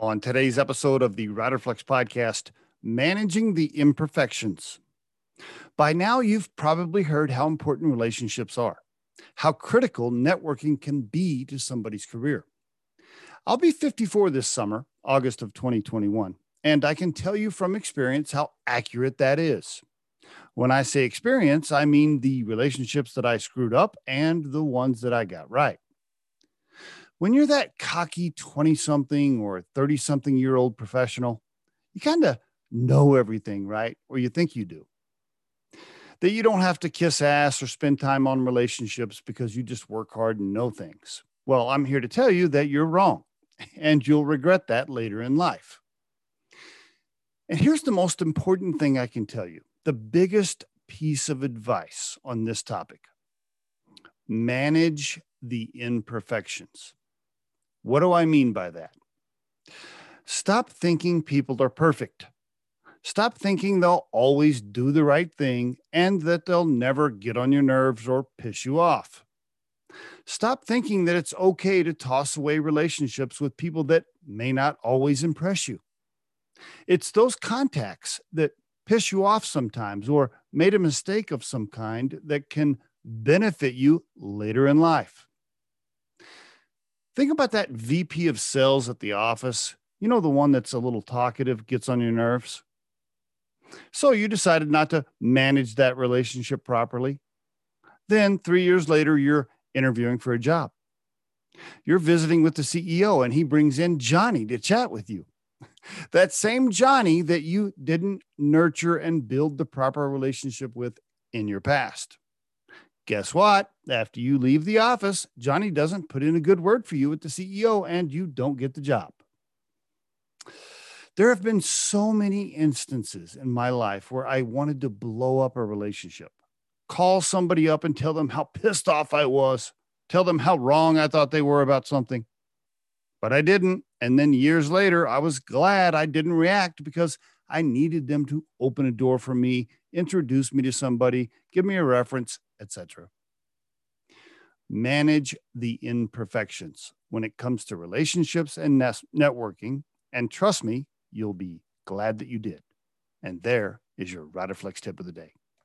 On today's episode of the Riderflex podcast, Managing the Imperfections. By now, you've probably heard how important relationships are, how critical networking can be to somebody's career. I'll be 54 this summer, August of 2021, and I can tell you from experience how accurate that is. When I say experience, I mean the relationships that I screwed up and the ones that I got right when you're that cocky 20 something or 30 something year old professional, you kind of know everything, right? Or you think you do. That you don't have to kiss ass or spend time on relationships because you just work hard and know things. Well, I'm here to tell you that you're wrong and you'll regret that later in life. And here's the most important thing I can tell you the biggest piece of advice on this topic manage the imperfections. What do I mean by that? Stop thinking people are perfect. Stop thinking they'll always do the right thing and that they'll never get on your nerves or piss you off. Stop thinking that it's okay to toss away relationships with people that may not always impress you. It's those contacts that piss you off sometimes or made a mistake of some kind that can benefit you later in life. Think about that VP of sales at the office. You know, the one that's a little talkative, gets on your nerves. So you decided not to manage that relationship properly. Then, three years later, you're interviewing for a job. You're visiting with the CEO, and he brings in Johnny to chat with you. That same Johnny that you didn't nurture and build the proper relationship with in your past. Guess what? After you leave the office, Johnny doesn't put in a good word for you with the CEO and you don't get the job. There have been so many instances in my life where I wanted to blow up a relationship, call somebody up and tell them how pissed off I was, tell them how wrong I thought they were about something. But I didn't. And then years later, I was glad I didn't react because I needed them to open a door for me, introduce me to somebody, give me a reference, etc. Manage the imperfections when it comes to relationships and networking. And trust me, you'll be glad that you did. And there is your Riderflex tip of the day.